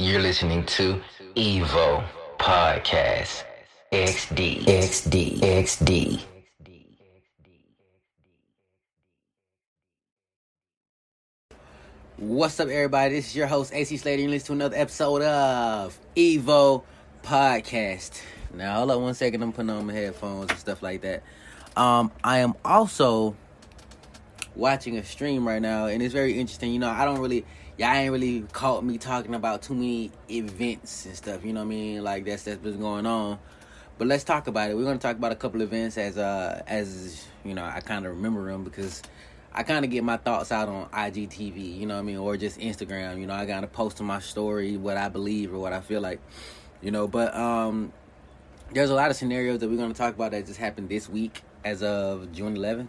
You're listening to Evo Podcast. XD, XD, XD. What's up, everybody? This is your host, AC Slater. You're listening to another episode of Evo Podcast. Now, hold up one second. I'm putting on my headphones and stuff like that. Um, I am also watching a stream right now, and it's very interesting. You know, I don't really, y'all ain't really caught me talking about too many events and stuff. You know what I mean? Like that's that's been going on. But let's talk about it. We're gonna talk about a couple events as uh as you know I kind of remember them because I kind of get my thoughts out on IGTV. You know what I mean, or just Instagram. You know, I gotta post my story what I believe or what I feel like. You know, but um, there's a lot of scenarios that we're gonna talk about that just happened this week as of June 11th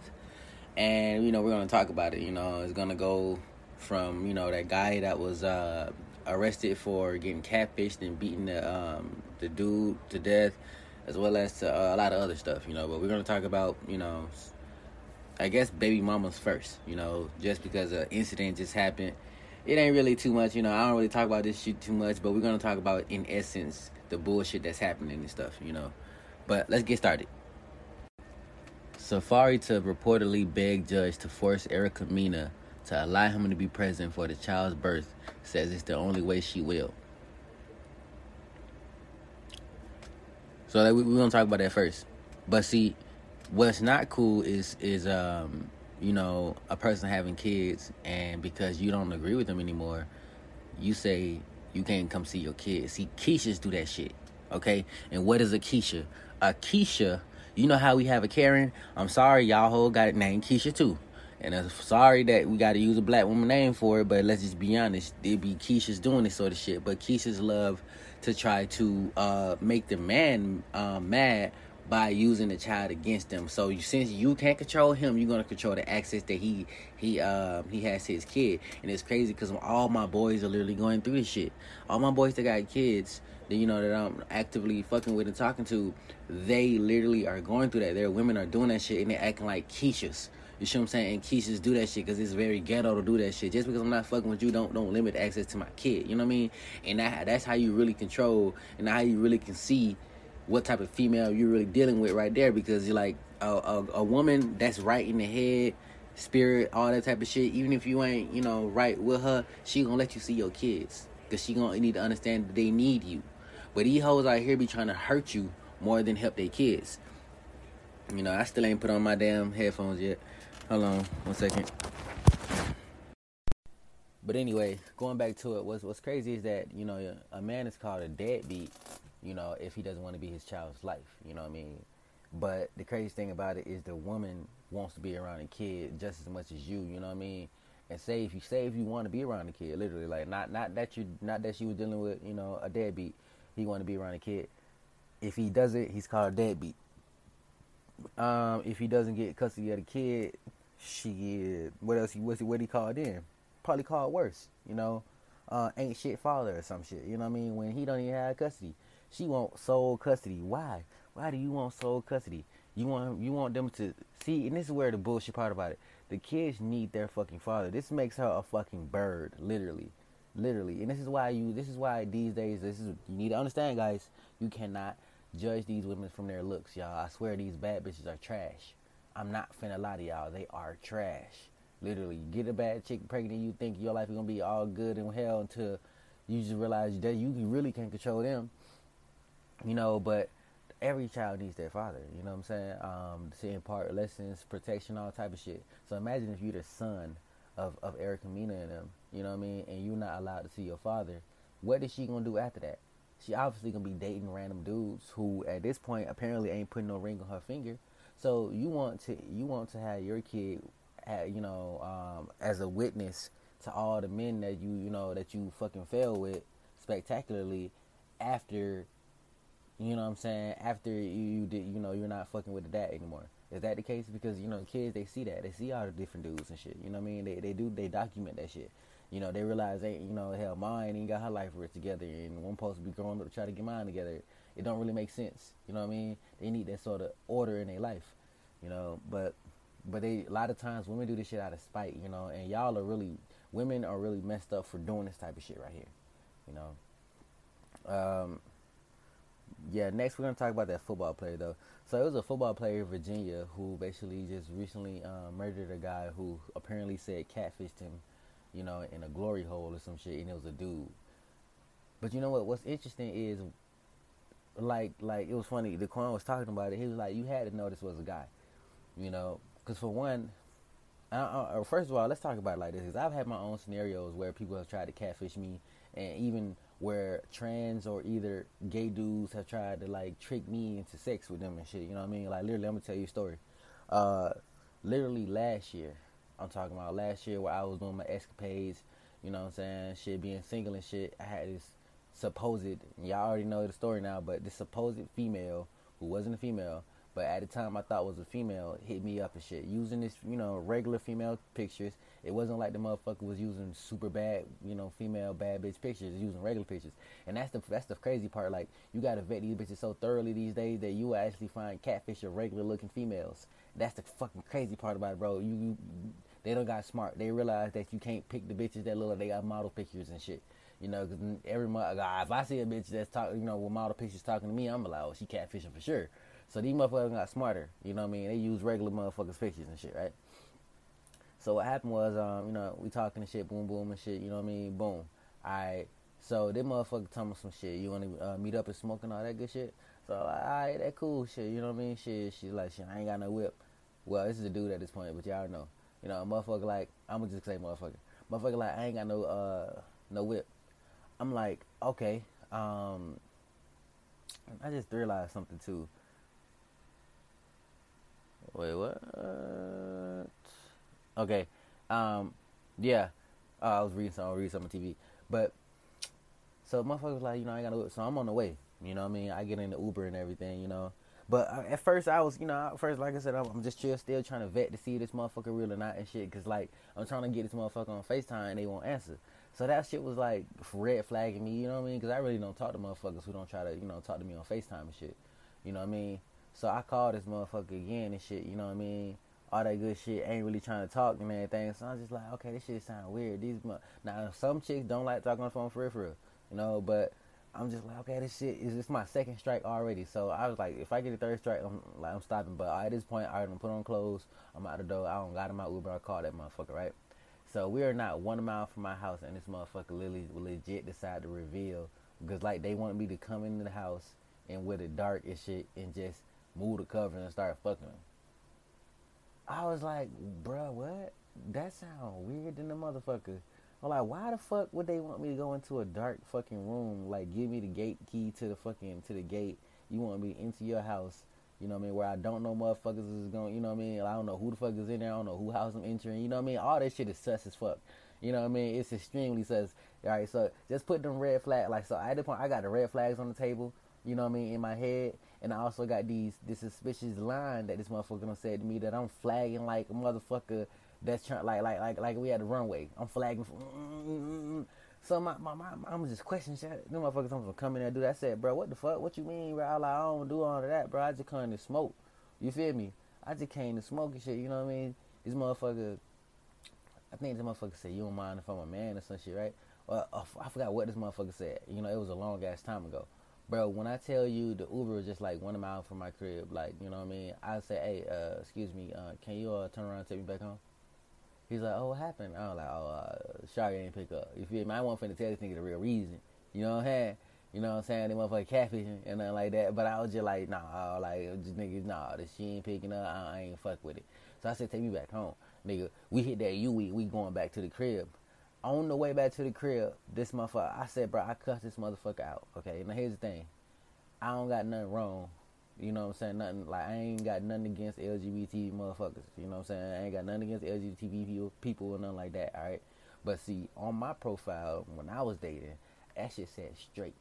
and you know we're gonna talk about it. You know, it's gonna go from you know that guy that was uh, arrested for getting catfished and beating the um, the dude to death, as well as to, uh, a lot of other stuff. You know, but we're gonna talk about you know, I guess baby mamas first. You know, just because an incident just happened, it ain't really too much. You know, I don't really talk about this shit too much, but we're gonna talk about in essence the bullshit that's happening and stuff. You know, but let's get started. Safaree to reportedly beg judge to force Erica Mena to allow him to be present for the child's birth says it's the only way she will. So like, we, we're gonna talk about that first. But see, what's not cool is is um you know a person having kids and because you don't agree with them anymore, you say you can't come see your kids. See, Keishas do that shit. Okay, and what is a Keisha? A Keisha you know how we have a Karen? I'm sorry, y'all whole got it named Keisha too. And I'm sorry that we got to use a black woman name for it, but let's just be honest. It'd be Keisha's doing this sort of shit. But Keisha's love to try to uh, make the man uh, mad by using the child against them. So since you can't control him, you're gonna control the access that he he uh, he has his kid. And it's crazy because all my boys are literally going through this shit. All my boys that got kids, that you know that I'm actively fucking with and talking to, they literally are going through that. Their women are doing that shit and they're acting like Keishas. You see what I'm saying? And Keishas do that shit because it's very ghetto to do that shit. Just because I'm not fucking with you, don't don't limit access to my kid. You know what I mean? And that that's how you really control and how you really can see what type of female you're really dealing with right there. Because you're like a, a, a woman that's right in the head, spirit, all that type of shit. Even if you ain't you know right with her, she gonna let you see your kids because she gonna need to understand that they need you. But these hoes out here be trying to hurt you more than help their kids. You know, I still ain't put on my damn headphones yet. Hold on one second. But anyway, going back to it, what's what's crazy is that you know a man is called a deadbeat. You know, if he doesn't want to be his child's life. You know what I mean? But the crazy thing about it is the woman wants to be around a kid just as much as you. You know what I mean? And say if you say if you want to be around a kid, literally, like not not that you not that she was dealing with you know a deadbeat. He want to be around a kid. If he does it, he's called a deadbeat. Um, if he doesn't get custody of the kid, she what else? He what's he what he called in? Probably called worse. You know, uh, ain't shit father or some shit. You know what I mean? When he don't even have custody, she want sole custody. Why? Why do you want sole custody? You want you want them to see, and this is where the bullshit part about it. The kids need their fucking father. This makes her a fucking bird, literally, literally. And this is why you. This is why these days, this is you need to understand, guys. You cannot judge these women from their looks, y'all. I swear these bad bitches are trash. I'm not finna lie to y'all. They are trash. Literally, get a bad chick pregnant, you think your life is gonna be all good and hell until you just realize that you really can't control them. You know, but every child needs their father. You know what I'm saying? Um, to impart lessons, protection, all type of shit. So imagine if you're the son of of Erica Mena and them. You know what I mean? And you're not allowed to see your father. What is she gonna do after that? she obviously gonna be dating random dudes who at this point apparently ain't putting no ring on her finger. So you want to you want to have your kid, you know, um, as a witness to all the men that you you know that you fucking fell with spectacularly after, you know what I'm saying after you, you did you know you're not fucking with the dad anymore. Is that the case? Because you know kids they see that they see all the different dudes and shit. You know what I mean? They they do they document that shit you know, they realize ain't you know, hell, mine ain't got her life together, and one supposed to be growing up to try to get mine together. It don't really make sense. You know what I mean? They need that sort of order in their life, you know. But but they a lot of times women do this shit out of spite, you know. And y'all are really women are really messed up for doing this type of shit right here, you know. Um, yeah, next we're gonna talk about that football player though. So it was a football player in Virginia who basically just recently um, murdered a guy who apparently said catfished him, you know, in a glory hole or some shit, and it was a dude. But you know what? What's interesting is, like, like it was funny. The Quan was talking about it. He was like, "You had to know this was a guy," you know, because for one, I, I, first of all, let's talk about it like this. Because I've had my own scenarios where people have tried to catfish me, and even where trans or either gay dudes have tried to like trick me into sex with them and shit. You know what I mean? Like literally, I'm gonna tell you a story. Uh, literally last year, I'm talking about last year where I was doing my escapades. You know what I'm saying? Shit, being single and shit. I had this supposed, y'all already know the story now, but this supposed female who wasn't a female but at the time I thought was a female hit me up and shit. Using this you know regular female pictures it wasn't like the motherfucker was using super bad you know female bad bitch pictures using regular pictures. And that's the that's the crazy part like you gotta vet these bitches so thoroughly these days that you actually find catfish or regular looking females. That's the fucking crazy part about it bro. You, you they don't got smart. They realize that you can't pick the bitches that look like they got model pictures and shit you know, because every month, if I see a bitch that's talking, you know, with model pictures talking to me, I'm like, oh, she catfishing for sure. So these motherfuckers got smarter. You know what I mean? They use regular motherfuckers' pictures and shit, right? So what happened was, um, you know, we talking and shit, boom, boom, and shit. You know what I mean? Boom. Alright. So this motherfucker told me some shit. You want to uh, meet up and smoke and all that good shit? So alright, that cool shit. You know what I mean? Shit. She's like, shit. I ain't got no whip. Well, this is a dude at this point, but y'all know. You know, a motherfucker like I'm gonna just say motherfucker. Motherfucker like I ain't got no uh no whip. I'm like, okay. Um, I just realized something too. Wait, what? Okay. Um, yeah. Uh, I was reading some, reading something on TV, but so motherfuckers like, you know, I gotta. So I'm on the way. You know what I mean? I get in the Uber and everything. You know. But uh, at first, I was, you know, at first, like I said, I'm, just chill, still trying to vet to see this motherfucker real or not and shit. Cause like, I'm trying to get this motherfucker on Facetime and they won't answer. So that shit was like red flagging me. You know what I mean? Cause I really don't talk to motherfuckers who don't try to, you know, talk to me on Facetime and shit. You know what I mean? So I called this motherfucker again and shit, you know what I mean? All that good shit, ain't really trying to talk and everything. So I was just like, okay, this shit sound weird. These now some chicks don't like talking on the phone for real, for real, you know. But I'm just like, okay, this shit is this my second strike already. So I was like, if I get a third strike, I'm like, I'm stopping. But at this point, I done put on clothes. I'm out the door. I don't got in my Uber. I called that motherfucker, right? So we are not one mile from my house, and this motherfucker literally legit decided to reveal because like they want me to come into the house and with it dark and shit and just move the cover and start fucking. I was like, bruh, what? That sound weird than the motherfucker. I'm like, why the fuck would they want me to go into a dark fucking room? Like, give me the gate key to the fucking to the gate. You want me into your house? You know what I mean? Where I don't know motherfuckers is going. You know what I mean? I don't know who the fuck is in there. I don't know who house I'm entering. You know what I mean? All that shit is sus as fuck. You know what I mean? It's extremely sus. All right, so just put them red flags. Like, so at the point, I got the red flags on the table. You know what I mean? In my head, and I also got these this suspicious line that this motherfucker gonna say to me that I'm flagging like a motherfucker that's trying like like like like we had the runway. I'm flagging. For, mm-hmm. So my, my, my I'm just questioning shit. Them motherfuckers come in there and do that. I said, bro, what the fuck? What you mean, bro? I like I don't do all of that, bro. I just come to smoke. You feel me? I just came to smoke and shit. You know what I mean? This motherfucker. I think this motherfucker said you don't mind if I'm a man or some shit, right? Well, I forgot what this motherfucker said. You know, it was a long ass time ago bro, when I tell you the Uber was just like one mile from my crib, like, you know what I mean? I say, hey, uh, excuse me, uh, can you uh, turn around and take me back home? He's like, oh, what happened? I was like, oh, uh, Shari ain't pick up. You feel me? I wasn't finna tell this nigga the real reason. You know what I'm saying? You know what I'm saying? They motherfucker catfishing and nothing like that. But I was just like, nah, like, just niggas, nah, this she ain't picking up. I, I ain't fuck with it. So I said, take me back home. Nigga, we hit that U, we, we going back to the crib on the way back to the crib, this motherfucker, I said, bro, I cussed this motherfucker out. Okay, now here's the thing. I don't got nothing wrong. You know what I'm saying? Nothing like I ain't got nothing against LGBT motherfuckers. You know what I'm saying? I ain't got nothing against LGBT people or nothing like that. All right. But see, on my profile when I was dating, that shit said straight.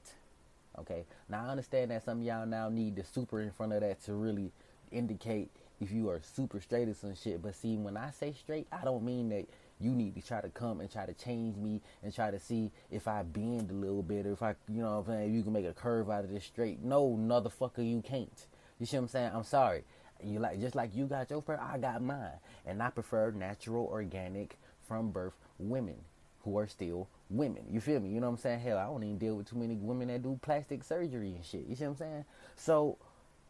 Okay. Now I understand that some y'all now need the super in front of that to really indicate if you are super straight or some shit. But see, when I say straight, I don't mean that you need to try to come and try to change me and try to see if I bend a little bit or if I, you know what I'm saying, if you can make a curve out of this straight. No, motherfucker, you can't. You see what I'm saying? I'm sorry. You like just like you got your prefer, I got mine, and I prefer natural, organic, from birth women. who are still women. You feel me? You know what I'm saying? Hell, I don't even deal with too many women that do plastic surgery and shit. You see what I'm saying? So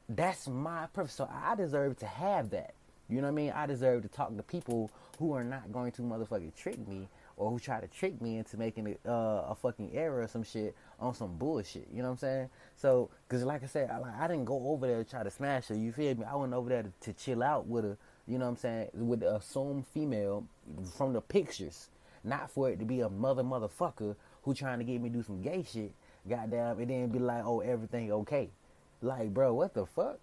that's my purpose. So I deserve to have that. You know what I mean? I deserve to talk to people who are not going to motherfucking trick me or who try to trick me into making it uh, a fucking error or some shit on some bullshit. You know what I'm saying? So, cause like I said, I, I didn't go over there to try to smash her. You feel me? I went over there to, to chill out with her. You know what I'm saying? With the assumed female from the pictures, not for it to be a mother motherfucker who trying to get me do some gay shit. Goddamn, and then be like, oh, everything okay. Like, bro, what the fuck?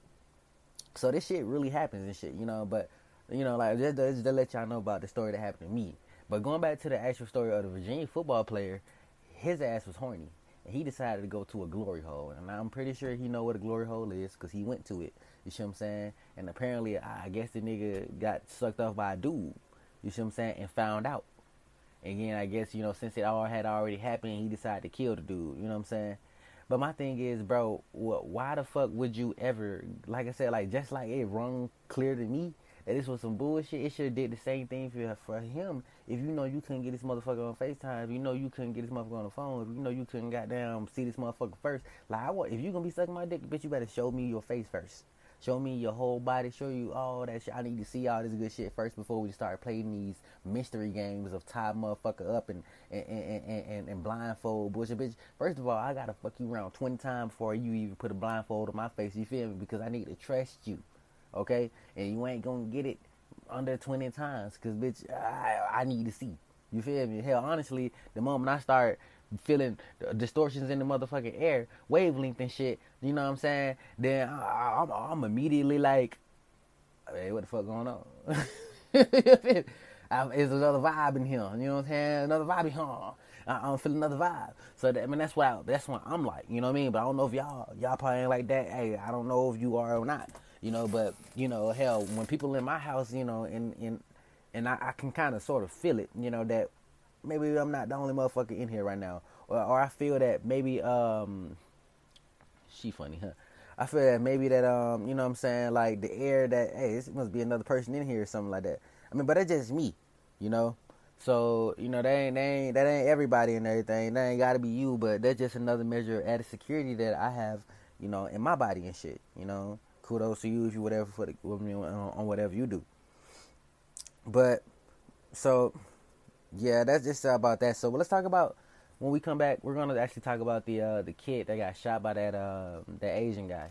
So this shit really happens and shit, you know. But you know, like just, just to let y'all know about the story that happened to me. But going back to the actual story of the Virginia football player, his ass was horny, and he decided to go to a glory hole. And I'm pretty sure he know what a glory hole is because he went to it. You see what I'm saying? And apparently, I guess the nigga got sucked off by a dude. You see what I'm saying? And found out. Then I guess you know since it all had already happened, he decided to kill the dude. You know what I'm saying? But my thing is, bro, why the fuck would you ever, like I said, like just like it rung clear to me that this was some bullshit. It should have did the same thing for for him. If you know you couldn't get this motherfucker on Facetime, if you know you couldn't get this motherfucker on the phone, if you know you couldn't goddamn see this motherfucker first, like I want, if you gonna be sucking my dick, bitch, you better show me your face first. Show me your whole body. Show you all that shit. I need to see all this good shit first before we start playing these mystery games of tie motherfucker up and and, and, and, and blindfold bullshit, bitch. First of all, I gotta fuck you around 20 times before you even put a blindfold on my face. You feel me? Because I need to trust you okay? And you ain't gonna get it under 20 times, cause bitch, I, I need to see. You feel me? Hell, honestly, the moment I start feeling distortions in the motherfucking air, wavelength and shit, you know what I'm saying? Then I, am I'm, I'm immediately like, hey, what the fuck going on? it's another vibe in here. You know what I'm saying? Another vibe in here. I, am feeling another vibe. So that, I mean, that's what I, that's what I'm like. You know what I mean? But I don't know if y'all y'all probably ain't like that. Hey, I don't know if you are or not you know. But you know, hell, when people in my house, you know, and and and I, I can kind of sort of feel it, you know, that maybe I'm not the only motherfucker in here right now, or, or I feel that maybe um, she funny, huh? I feel that maybe that um, you know, what I'm saying like the air that hey, this must be another person in here or something like that. I mean, but that's just me, you know. So you know, that ain't, that ain't that ain't everybody and everything. That ain't got to be you, but that's just another measure of added security that I have, you know, in my body and shit. You know, kudos to you if you whatever for the on whatever you do. But so yeah, that's just about that. So let's talk about when we come back. We're gonna actually talk about the uh, the kid that got shot by that uh, that Asian guy,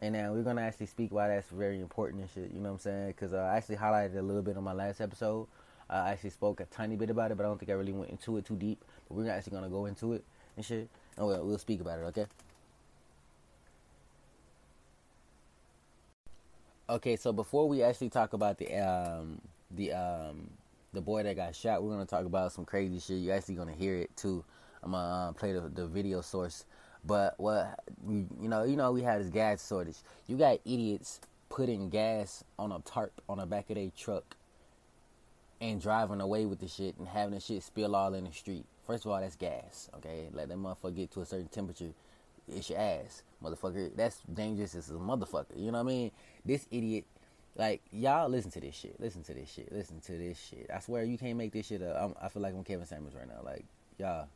and then we're gonna actually speak why that's very important and shit. You know what I'm saying? Because uh, I actually highlighted a little bit on my last episode. I actually spoke a tiny bit about it, but I don't think I really went into it too deep. But we're actually gonna go into it and shit, and we'll, we'll speak about it. Okay. Okay, so before we actually talk about the um the um the boy that got shot, we're gonna talk about some crazy shit. You're actually gonna hear it too. I'm gonna uh, play the, the video source. But what you know, you know, we had this gas shortage. You got idiots putting gas on a tarp on the back of their truck and driving away with the shit and having the shit spill all in the street. First of all, that's gas. Okay, let that motherfucker get to a certain temperature it's your ass, motherfucker. That's dangerous as a motherfucker. You know what I mean? This idiot, like y'all, listen to this shit. Listen to this shit. Listen to this shit. I swear you can't make this shit up. I'm, i feel like I'm Kevin Samuels right now. Like y'all.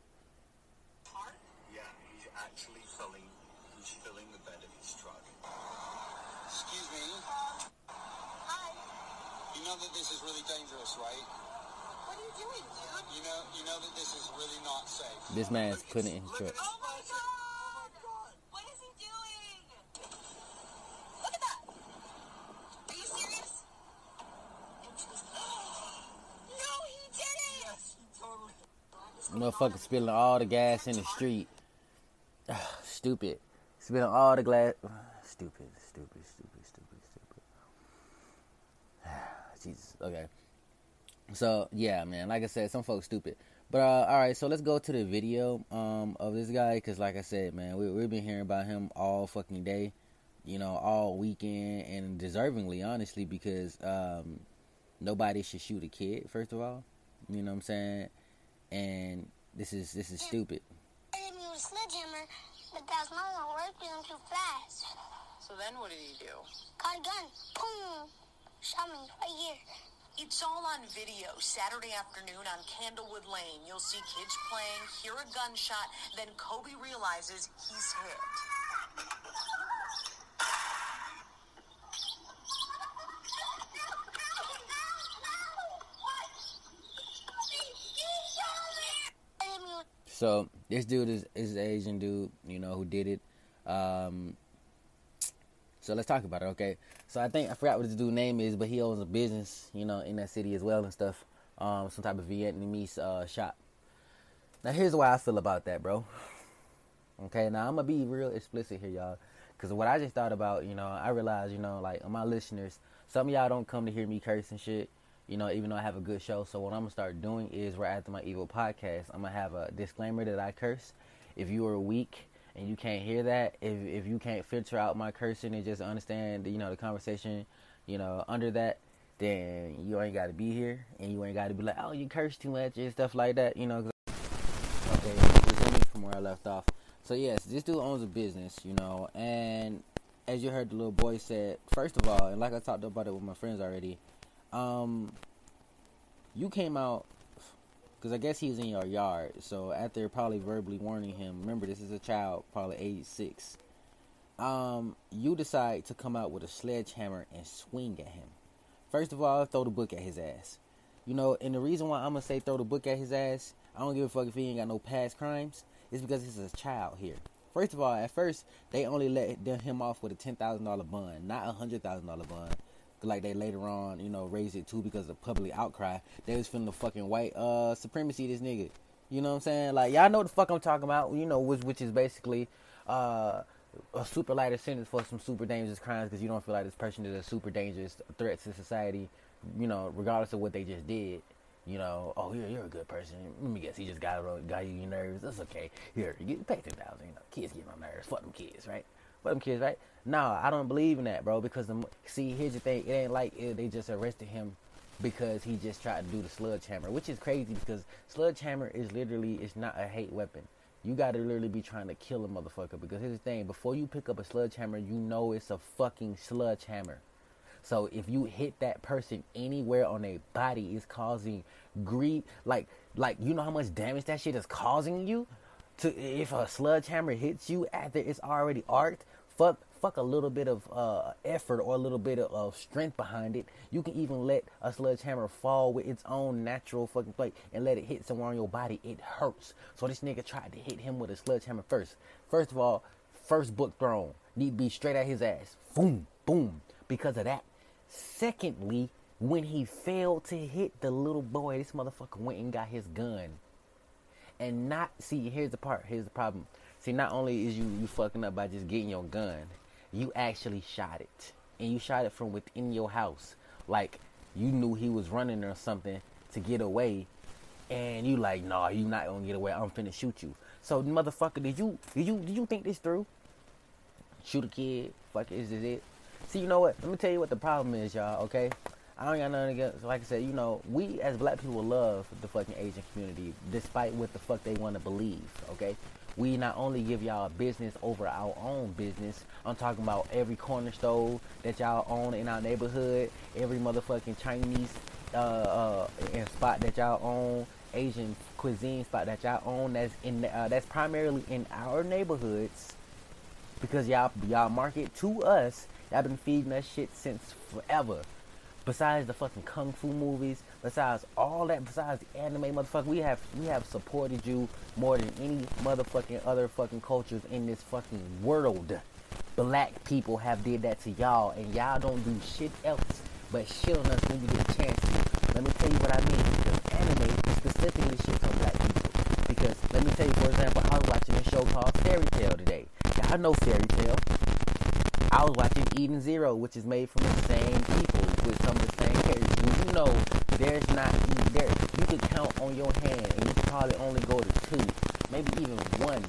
Yeah, he's actually filling. He's filling the bed of his truck. Excuse me. Hi. You know that this is really dangerous, right? What are you doing, dude? You know, you know that this is really not safe. This man's putting it in his truck. Oh my god! What is he doing? Look at that! Are you serious? no, he didn't! Yes, he totally. Motherfucker spilling all the gas in the street. stupid. Spilling all the glass. Stupid, stupid, stupid, stupid, stupid. Jesus. Okay. So yeah, man. Like I said, some folks stupid. But uh, all right, so let's go to the video um, of this guy because, like I said, man, we, we've been hearing about him all fucking day, you know, all weekend, and deservingly, honestly, because um, nobody should shoot a kid. First of all, you know what I'm saying, and this is this is stupid. I hit me with a sledgehammer, but that's not gonna work because I'm too fast. So then what did he do? Got a gun. Boom! Shot me right here. It's all on video. Saturday afternoon on Candlewood Lane. You'll see kids playing, hear a gunshot, then Kobe realizes he's hit. So this dude is is an Asian dude, you know, who did it. Um, so let's talk about it, okay? So I think I forgot what this dude's name is, but he owns a business, you know, in that city as well and stuff. Um, some type of Vietnamese uh, shop. Now here's why I feel about that, bro. Okay, now I'm gonna be real explicit here, y'all, because what I just thought about, you know, I realized, you know, like my listeners, some of y'all don't come to hear me curse and shit you know, even though I have a good show. So what I'm gonna start doing is right after my evil podcast, I'm gonna have a disclaimer that I curse. If you are weak and you can't hear that, if if you can't filter out my cursing and just understand, you know, the conversation, you know, under that, then you ain't got to be here, and you ain't got to be like, oh, you curse too much and stuff like that, you know. Okay, from where I left off. So yes, this dude owns a business, you know, and as you heard the little boy said, first of all, and like I talked about it with my friends already um, you came out because I guess he's in your yard. So after probably verbally warning him, remember this is a child, probably age six. Um, you decide to come out with a sledgehammer and swing at him. First of all, throw the book at his ass. You know, and the reason why I'm gonna say throw the book at his ass, I don't give a fuck if he ain't got no past crimes, is because is a child here. First of all, at first they only let him off with a ten thousand dollar bond, not a hundred thousand dollar bond like they later on, you know, raised it too because of public outcry. They was feeling the fucking white uh supremacy this nigga. You know what I'm saying? Like y'all know what the fuck I'm talking about. You know, which which is basically uh a super lighter sentence for some super dangerous crimes because you don't feel like this person is a super dangerous threat to society. You know, regardless of what they just did. You know, oh, you're you're a good person. Let me guess, he just got got you your nerves. That's okay. Here, you get pay ten thousand. You know, kids get on nerves. Fuck them kids, right? Fuck them kids, right? No, I don't believe in that, bro. Because the, see, here's the thing: it ain't like it, they just arrested him because he just tried to do the sledgehammer, which is crazy because sledgehammer is literally it's not a hate weapon. You gotta literally be trying to kill a motherfucker because here's the thing: before you pick up a sledgehammer, you know it's a fucking sledgehammer. So if you hit that person anywhere on their body, it's causing grief. Like, like you know how much damage that shit is causing you. To if a sledgehammer hits you after it's already arced, fuck fuck a little bit of uh, effort or a little bit of, of, strength behind it, you can even let a sledgehammer fall with its own natural fucking plate and let it hit somewhere on your body. It hurts. So this nigga tried to hit him with a sledgehammer first. First of all, first book thrown need be straight at his ass. Boom, boom. Because of that. Secondly, when he failed to hit the little boy, this motherfucker went and got his gun. And not see, here's the part, here's the problem. See, not only is you you fucking up by just getting your gun, you actually shot it. And you shot it from within your house. Like you knew he was running or something to get away. And you like, nah, you not gonna get away. I'm finna shoot you. So motherfucker, did you did you did you think this through? Shoot a kid, fuck is this it? See, you know what? Let me tell you what the problem is, y'all, okay? I don't got nothing against like I said, you know, we as black people love the fucking Asian community, despite what the fuck they wanna believe, okay? We not only give y'all business over our own business. I'm talking about every corner store that y'all own in our neighborhood, every motherfucking Chinese uh, uh, spot that y'all own, Asian cuisine spot that y'all own. That's in uh, that's primarily in our neighborhoods because y'all y'all market to us. Y'all been feeding us shit since forever besides the fucking kung fu movies, besides all that, besides the anime motherfucker, we have we have supported you more than any motherfucking other fucking cultures in this fucking world. Black people have did that to y'all, and y'all don't do shit else but shit on us when you get a chance. Let me tell you what I mean. Because anime specifically shits on black people. Because let me tell you, for example, I was watching a show called Fairy Tail today. Y'all know Fairy Tail. I was watching Eden Zero, which is made from the same people with some of the same characters. You know, there's not there. You can count on your hand, and you probably only go to two, maybe even one,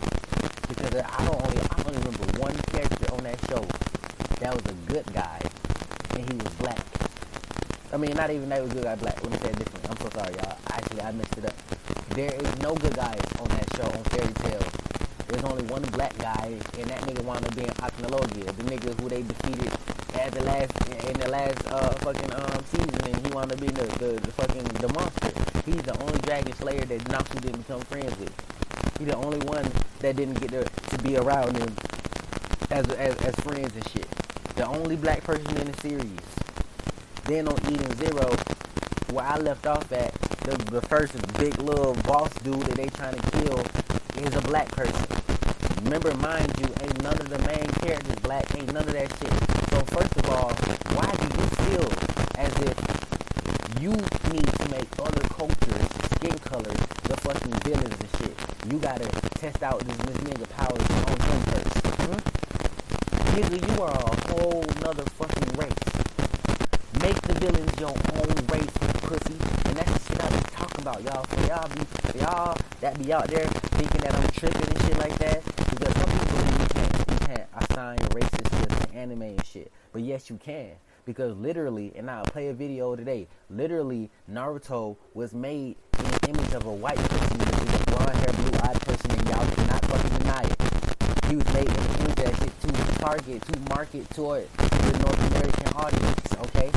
because I don't only I only remember one character on that show that was a good guy, and he was black. I mean, not even that was a good guy black. Let me say it differently. I'm so sorry, y'all. Actually, I mixed it up. There is no good guys on that show on Fairy Tail there's only one black guy, and that nigga wound up being Acnologia, the nigga who they defeated at the last in the last uh fucking um season, and he wound up being the, the, the fucking the monster. He's the only dragon slayer that Natsu didn't become friends with. He's the only one that didn't get to, to be around him as, as as friends and shit. The only black person in the series. Then on Eden Zero, where I left off at, the, the first big little boss dude that they trying to kill is a black person. Remember, mind you, ain't none of the main characters black, ain't none of that shit. So first of all, why do you feel as if you need to make other cultures, skin colors, the fucking villains and shit? You gotta test out this, this nigga powers on him first. Hmm? Nigga, you are a whole nother fucking race. Make the villains your own race, pussy. And that's the shit I be talking about, y'all. Y'all be, y'all that be out there thinking that I'm tripping and shit like that. Because some people believe you can't, you can't assign races to anime and shit. But yes, you can. Because literally, and I'll play a video today, literally, Naruto was made in the image of a white person, is a blonde hair, blue eyed person, and y'all cannot fucking deny it. He was made in the image that shit to target, to market toward the North American audience, okay?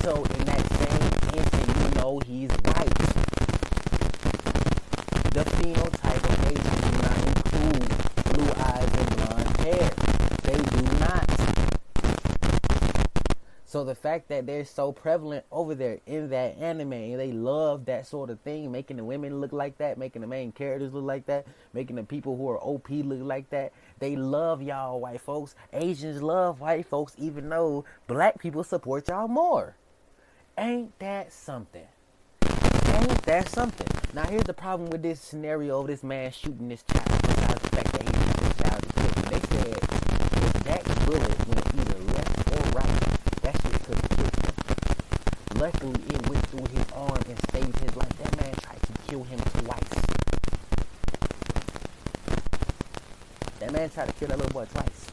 So in that same instant, you know he's white. Phenotype of Asians do not include blue eyes and blonde hair. They do not. So the fact that they're so prevalent over there in that anime, and they love that sort of thing, making the women look like that, making the main characters look like that, making the people who are OP look like that. They love y'all white folks. Asians love white folks, even though black people support y'all more. Ain't that something? Ain't that something? Now here's the problem with this scenario of this man shooting this child. Besides the fact that he shot this child. They said if that bullet went either left or right, that shit could have killed him. Luckily, it went through his arm and saved his life. That man tried to kill him twice. That man tried to kill that little boy twice.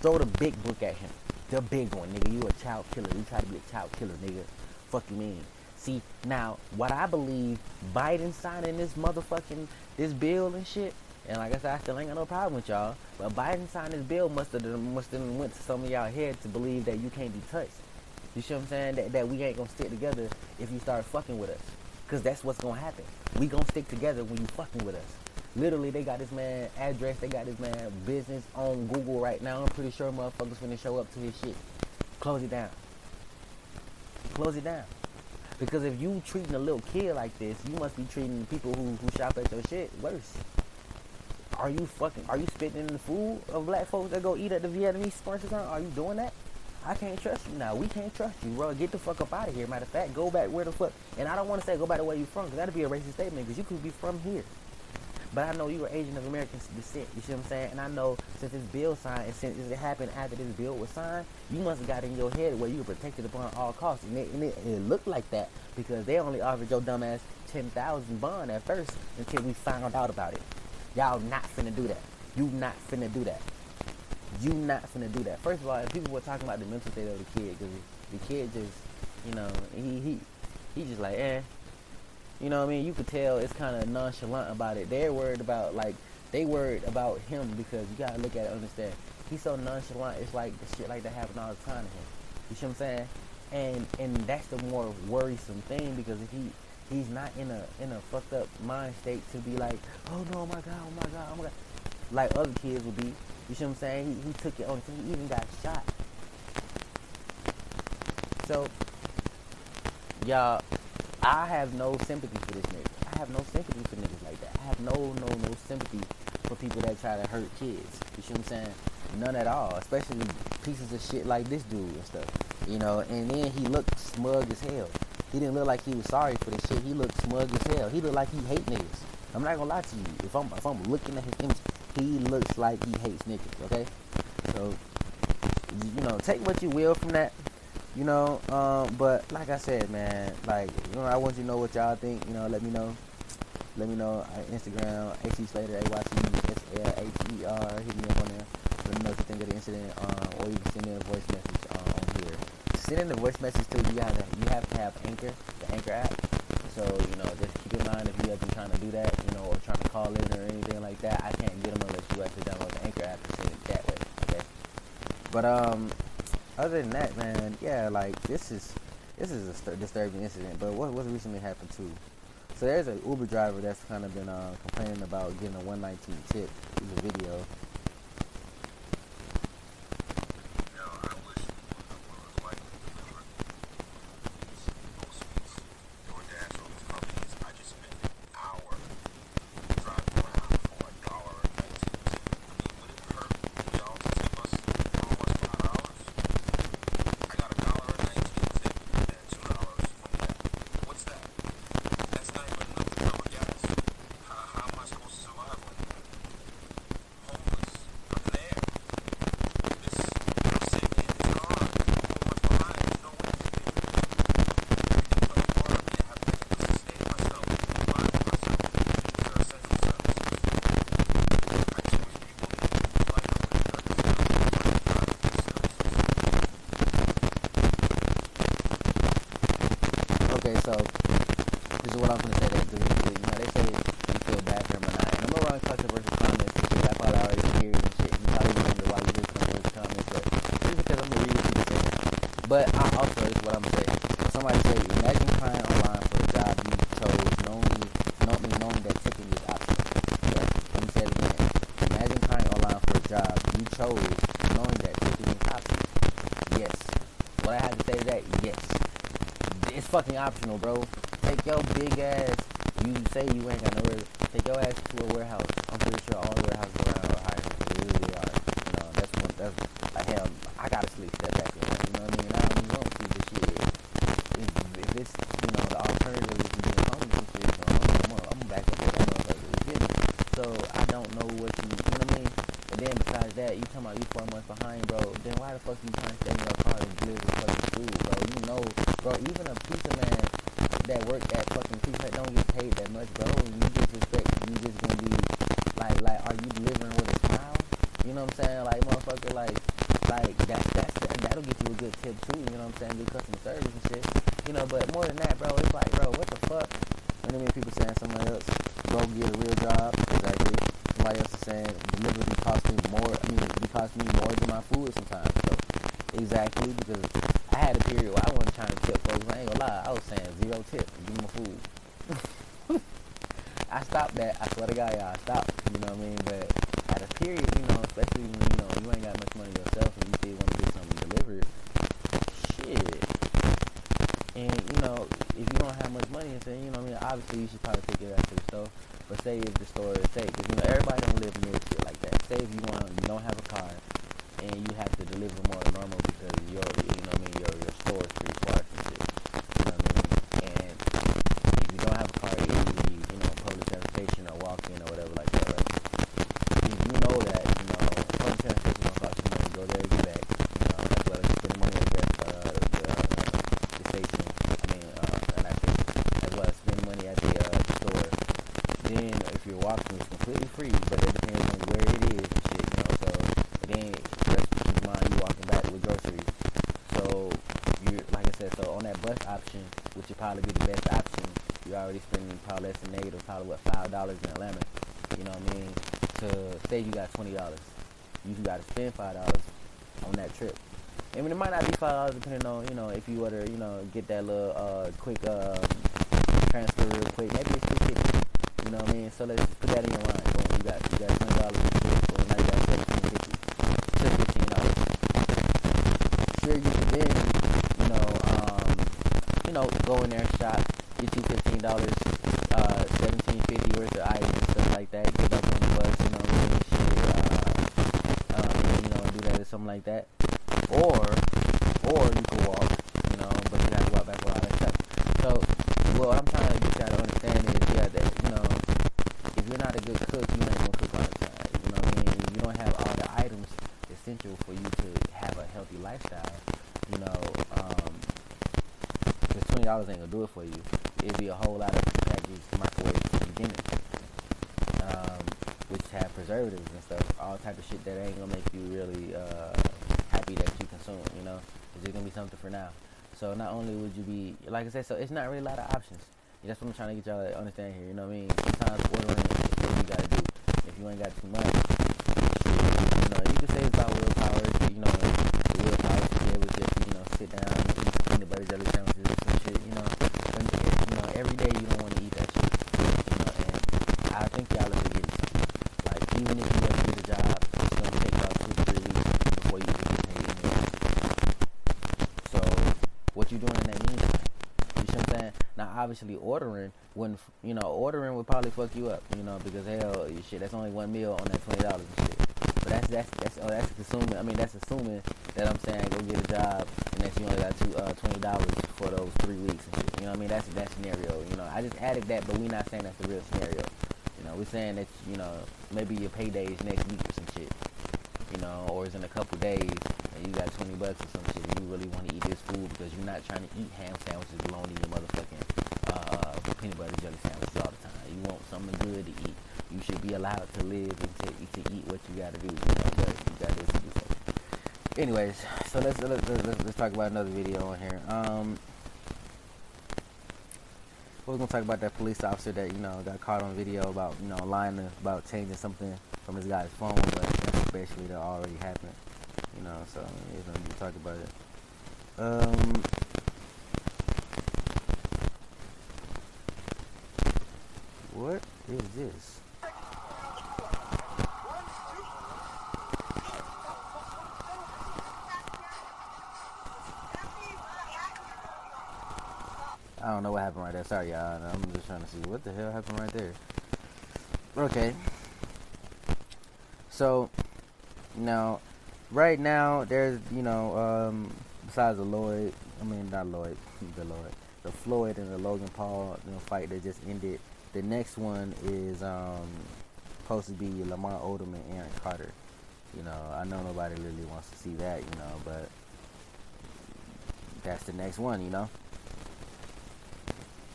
Throw the big book at him. The big one, nigga. You a child killer. You try to be a child killer, nigga. Fuck you mean? See, now, what I believe Biden signing this motherfucking, this bill and shit, and like I said, I still ain't got no problem with y'all, but Biden signing this bill must have must have went to some of y'all head to believe that you can't be touched. You see what I'm saying? That, that we ain't gonna stick together if you start fucking with us. Cause that's what's gonna happen. We gonna stick together when you fucking with us. Literally, they got this man address, they got this man business on Google right now. I'm pretty sure motherfuckers finna show up to his shit. Close it down. Close it down. Because if you treating a little kid like this, you must be treating the people who, who shop at your shit worse. Are you fucking, are you spitting in the food of black folks that go eat at the Vietnamese restaurant? Are you doing that? I can't trust you now. We can't trust you, bro. Get the fuck up out of here. Matter of fact, go back where the fuck. And I don't want to say go back to where you from, because that'd be a racist statement, because you could be from here. But I know you are Asian of American descent. You see what I'm saying? And I know since this bill signed, and since it happened after this bill was signed, you must have got in your head where you were protected upon all costs. And it, and it, and it looked like that because they only offered your dumbass 10000 bond at first until we found out about it. Y'all not finna do that. You not finna do that. You not finna do that. First of all, people were talking about the mental state of the kid because the kid just, you know, he he he just like, eh. You know what I mean? You could tell it's kind of nonchalant about it. They're worried about like they worried about him because you gotta look at it, understand. He's so nonchalant. It's like the shit like that happen all the time to him. You see what I'm saying? And and that's the more worrisome thing because if he he's not in a in a fucked up mind state to be like, oh no, oh my god, oh my god, oh my god, like other kids would be. You see what I'm saying? He, he took it on. He even got shot. So, y'all, I have no sympathy for this nigga. I have no sympathy for niggas like that. I have no, no, no sympathy for people that try to hurt kids. You see what I'm saying? None at all. Especially pieces of shit like this dude and stuff. You know, and then he looked smug as hell. He didn't look like he was sorry for this shit. He looked smug as hell. He looked like he hate niggas. I'm not gonna lie to you. If I'm if I'm looking at his image, he looks like he hates niggas. Okay, so you know, take what you will from that. You know, um, but like I said, man, like you know, I want you to know what y'all think. You know, let me know. Let me know. Uh, Instagram, AC Slater, A Y C S L H E R. Hit me up on there. Let me know what you think of the incident, um, or you can send me a voice message uh, on here. Send in the voice message too. You have to, you have to have Anchor, the Anchor app. So you know, just keep in mind if you have been trying to do that, you know, or trying to call in or anything like that, I can't get them unless you actually download the Anchor app and send it that way. Okay. But um, other than that, man, yeah, like this is this is a st- disturbing incident. But what what's recently happened too? So there's an Uber driver that's kind of been uh, complaining about getting a 119 tip. There's a video. You know, I wish I was like deliver these Postmates, DoorDash, all these companies. I just spent an hour driving around for a dollar and nineteen cents. I mean, would it hurt y'all to tip us almost five dollars? I got a dollar and nineteen tip and two dollars twenty back. What's that? That's not even enough to cover gas. How, how am I supposed to survive on that? Homeless. I'm there. This, I'm sitting in this car, almost behind, there's no way to get there. Everything fell apart, and I have to sustain myself, provide for myself. These are essential services. I just wish people knew life would have done this now. Provide these services. Okay, so this is what I'm gonna say. That the, the, you know they say you feel bad for him or not. And I'm gonna run controversial comments because I probably already hear and shit. You probably wonder why you hear controversial comments, but just because I'm gonna read what people say. But I also this is what I'm gonna say. Somebody say, imagine crying online for a job you chose, knowing knowing, knowing that tipping is optional. Yeah, let me say it again. Imagine crying online for a job you chose, knowing that tipping is optional. Yes. What I have to say to that, yes it's fucking optional, bro. Take your big ass. You say you ain't got nowhere. Take your ass to a warehouse. I'm pretty sure all warehouses around are hiring. They really are. You know, that's one. That's like hell. I gotta sleep step back in. You know what I mean? I don't even want to see this shit. If, if it's you know the alternative is being homeless and shit, so I'm, I'm, gonna- I'm gonna back up with that motherfucker. You feel me? So I don't know what you. You know what I mean? And then besides that, you talking about you four months behind, bro. Then why the fuck you trying to stay in your car and deliver fucking food, bro? You know, bro. Even a pizza man that work at fucking pizza Hut don't get paid that much, bro. And you just expect you just gonna be like, like, are you delivering with a smile? You know what I'm saying? Like, motherfucker, like, like that, that's that, that'll get you a good tip too. You know what I'm saying? Good customer service and shit. You know, but more than that, bro, it's like, bro, what the fuck? You know what I mean? People saying somebody else go get a real job. Exactly. Somebody else is saying delivery cost me more. I mean, it cost me more than my food sometimes. So exactly because I had a period where I wasn't trying to tip folks. I ain't gonna lie. I was saying zero tip. Give me my food. I stopped that. I swear to God, y'all, I stopped. You know what I mean? But at a period, you know, especially when you know you ain't got much money yourself and you still want to get something delivered, shit. And you know, if you don't have much money, and say, you know, I mean, obviously you should probably take it ass to the store. But say if the store is say, because you know everybody don't live near shit like that. Say if you want, you don't have a car, and you have to deliver more than normal because your, you know, what I mean, your your store is pretty sparse and shit. You know what I mean? And if you don't have a car, either you need, you know, public transportation or walk in or whatever like that, right? If you know that, you know, public transportation gonna cost you money, go there and get back. You know, as well as spending money at the, uh, the, the station. I mean, uh, not station, as well as spending money at the, uh, the store. Then if you're it's completely free, but it depends on where it is and shit, you know. So then just keep in mind you walking back with groceries. So you like I said, so on that bus option, which would probably be the best option, you're already spending probably less than negative, probably what five dollars in Atlanta. You know what I mean? To say you got twenty dollars, you got to spend five dollars on that trip. I mean, it might not be five dollars depending on you know if you were to you know get that little uh quick um, transfer real quick. Maybe it's two fifty. Know what I mean? So let's put that in your mind. Boom, you got you got twenty dollars so now you got seventeen fifty to fifteen dollars. Sure, you could then you know um you know go in there shop, get you fifteen dollars, uh seventeen fifty worth of items stuff like that. Get back on the bus, you know Shit, uh, um, you know, do that or something like that. Or, or you could walk, you know, but you have to walk back with all that stuff. So, what I'm trying to get y'all to understand is, yeah, that, you know, if you're not a good cook, you ain't gonna cook all the time. You know what I mean? If you don't have all the items essential for you to have a healthy lifestyle, you know, um, because twenty dollars ain't gonna do it for you. It'd be a whole lot of packaged microwaves the beginning, um, which have preservatives and stuff, all type of shit that ain't gonna make you really uh, happy that you consume. You know, it's just gonna be something for now. So not only would you be, like I said, so it's not really a lot of options. That's what I'm trying to get y'all to understand here. You know what I mean? Sometimes ordering is what you gotta do. If you ain't got too much, you know, you can say it's about willpower. You know, even if you ever get a job, it's gonna take about two to three weeks before you even get paid. Anyway. So, what you doing in that meantime? You see what I'm saying? Now, obviously, ordering wouldn't, you know, ordering would probably fuck you up, you know, because hell, shit, that's only one meal on that twenty dollars and shit. But that's that's that's oh, that's assuming. I mean, that's assuming that I'm saying go get a job and that you only got two uh, twenty dollars for those three weeks and shit. You know what I mean? That's that scenario. You know, I just added that, but we're not saying that's the real scenario. You know, we're saying that you know maybe your payday is next week or some shit. You know, or it's in a couple days and you got twenty bucks or some shit. And you really want to eat this food because you're not trying to eat ham sandwiches, bologna, and motherfucking uh, peanut butter jelly sandwiches all the time. You want something good to eat. You should be allowed to live and to, to eat what you got to do. You know, but you got this do something. Anyways, so let's let's, let's let's talk about another video on here. Um, we're gonna talk about that police officer that you know got caught on video about you know lying about changing something from his guy's phone, but that's basically that already happened. You know, so we're gonna talk about it. Um. What is this? I don't know what happened right there. Sorry, y'all. I'm just trying to see what the hell happened right there. Okay. So, now, right now, there's, you know, um, besides the Lloyd, I mean, not Lloyd, the Lloyd, the Floyd and the Logan Paul you know, fight that just ended. The next one is um, supposed to be Lamar Odom and Aaron Carter. You know, I know nobody really wants to see that, you know, but that's the next one, you know.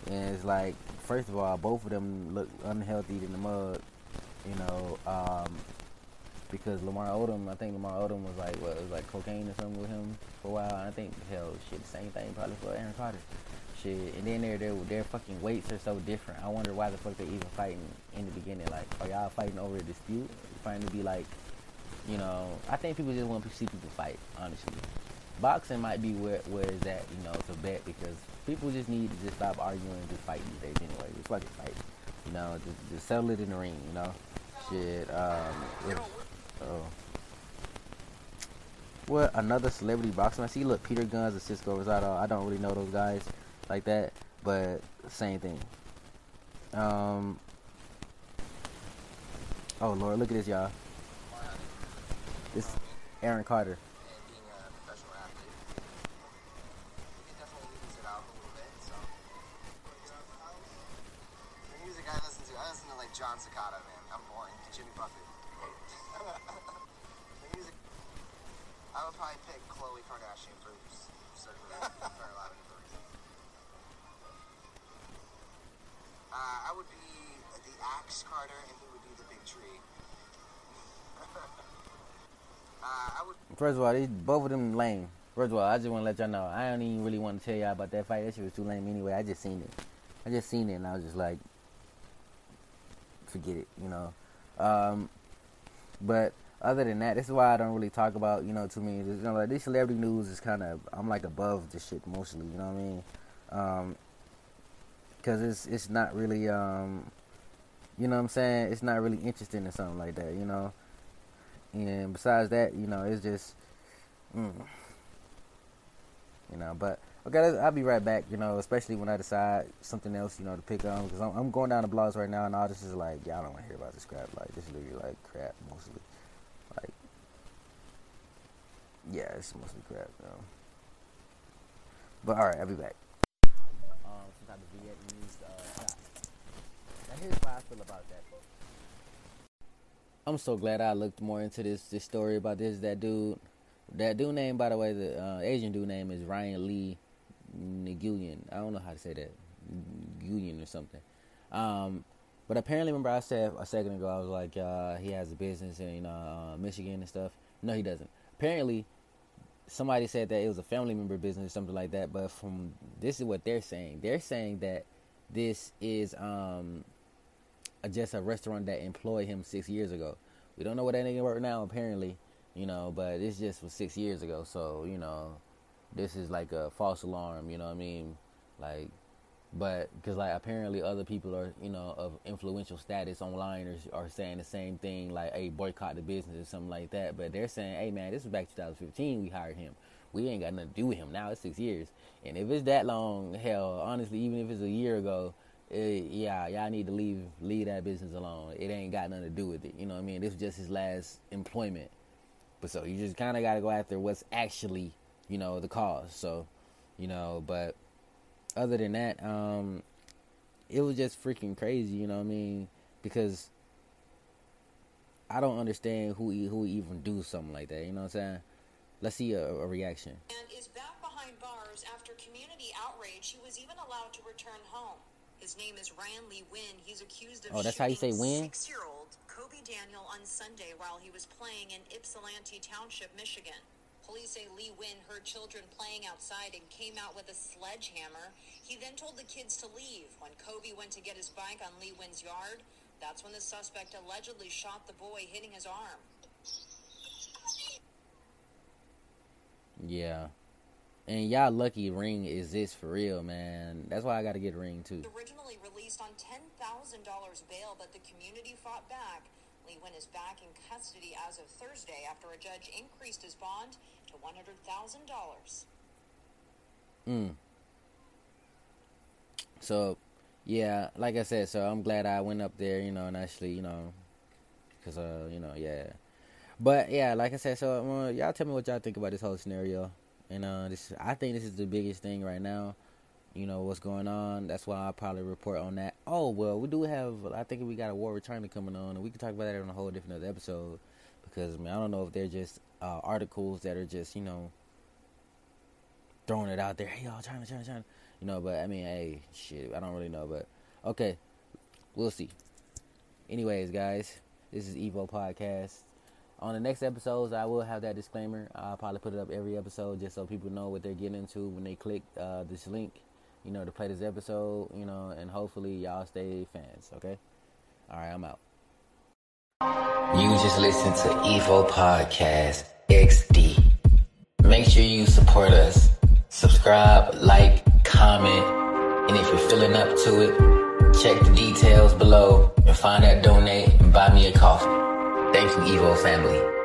And it's like, first of all, both of them look unhealthy in the mud, you know, um, because Lamar Odom, I think Lamar Odom was like, what, was like cocaine or something with him for a while. I think, hell, shit, the same thing probably for Aaron Carter. Shit, and then their their their fucking weights are so different. I wonder why the fuck they even fighting in the beginning. Like, are y'all fighting over a dispute? Trying to be like, you know, I think people just want to see people fight. Honestly, boxing might be where where is that you know to bet because people just need to just stop arguing and just fight these days anyway. Just fucking fight. You know, just, just settle it in the ring. You know, shit. Um, if, oh. What another celebrity boxer? I see. Look, Peter Gunz and Cisco Rosado. I don't really know those guys like that, but same thing. Um. Oh Lord, look at this, y'all. This Aaron Carter. John Cicada, man. I'm boring. Jimmy Buffett. I would probably pick Kardashian for for a lot of Uh, I would be the Axe Carter, and he would be the Big Tree. uh, would. First of all, these both of them lame. First of all, I just want to let y'all know I don't even really want to tell y'all about that fight. That shit was too lame anyway. I just seen it. I just seen it and I was just like, forget it, you know. Um, but other than that, this is why I don't really talk about you know too many. You know, like this celebrity news is kind of I'm like above this shit mostly. You know what I mean? Um, Cause it's it's not really um, you know what I'm saying. It's not really interesting or something like that. You know. And besides that, you know, it's just, mm, you know. But okay, I'll be right back. You know, especially when I decide something else, you know, to pick on because I'm, I'm going down the blogs right now, and all this is like, y'all don't want to hear about this crap. Like this is literally like crap mostly. Like, yeah, it's mostly crap. though. But all right, I'll be back. Of Vietnamese uh. Now here's why I feel about that. I'm so glad I looked more into this this story about this that dude. That dude name, by the way, the uh, Asian dude name is Ryan Lee Nguyen. I don't know how to say that, Nguyen or something. Um, but apparently, remember I said a second ago, I was like, uh, he has a business in uh, Michigan and stuff. No, he doesn't. Apparently, somebody said that it was a family member business or something like that. But from this is what they're saying. They're saying that this is um, a, just a restaurant that employed him six years ago. We don't know what that nigga work now, apparently, you know, but it's just was six years ago. So, you know, this is like a false alarm, you know what I mean? Like, but because like apparently other people are you know of influential status online are, are saying the same thing like hey boycott the business or something like that. But they're saying hey man this was back 2015 we hired him. We ain't got nothing to do with him. Now it's six years. And if it's that long hell honestly even if it's a year ago it, yeah y'all need to leave leave that business alone. It ain't got nothing to do with it. You know what i mean? This is just his last employment. But so you just kind of got to go after what's actually you know the cause. So you know but other than that, um, it was just freaking crazy. You know what I mean? Because I don't understand who who even do something like that. You know what I'm saying? Let's see a, a reaction. And is back behind bars after community outrage. He was even allowed to return home. His name is Ryan Lee Nguyen. He's accused of Oh, that's how you say Wynn? Six-year-old Kobe Daniel on Sunday while he was playing in Ypsilanti Township, Michigan. Police say Lee Nguyen heard children playing outside and came out with a sledgehammer. He then told the kids to leave. When Kobe went to get his bike on Lee Nguyen's yard, that's when the suspect allegedly shot the boy, hitting his arm. Yeah. And y'all lucky ring exists for real, man. That's why I got to get a ring too. Originally released on $10,000 bail, but the community fought back. Lee Nguyen is back in custody as of Thursday after a judge increased his bond to $100,000. Mm. So, yeah, like I said, so I'm glad I went up there, you know, and actually, you know, because, uh, you know, yeah. But yeah, like I said, so uh, y'all tell me what y'all think about this whole scenario. And uh, this, I think this is the biggest thing right now. You know what's going on. That's why I'll probably report on that. Oh well, we do have. I think we got a war returning coming on, and we can talk about that on a whole different episode. Because I mean, I don't know if they're just uh, articles that are just you know throwing it out there. Hey y'all, China, China, China. You know, but I mean, hey, shit, I don't really know, but okay, we'll see. Anyways, guys, this is Evo Podcast. On the next episodes, I will have that disclaimer. I'll probably put it up every episode just so people know what they're getting into when they click uh, this link, you know, to play this episode, you know, and hopefully y'all stay fans, okay? All right, I'm out. You just listen to Evo Podcast XD. Make sure you support us. Subscribe, like, comment, and if you're feeling up to it, check the details below and find that donate and buy me a coffee. Thank you, Evo family.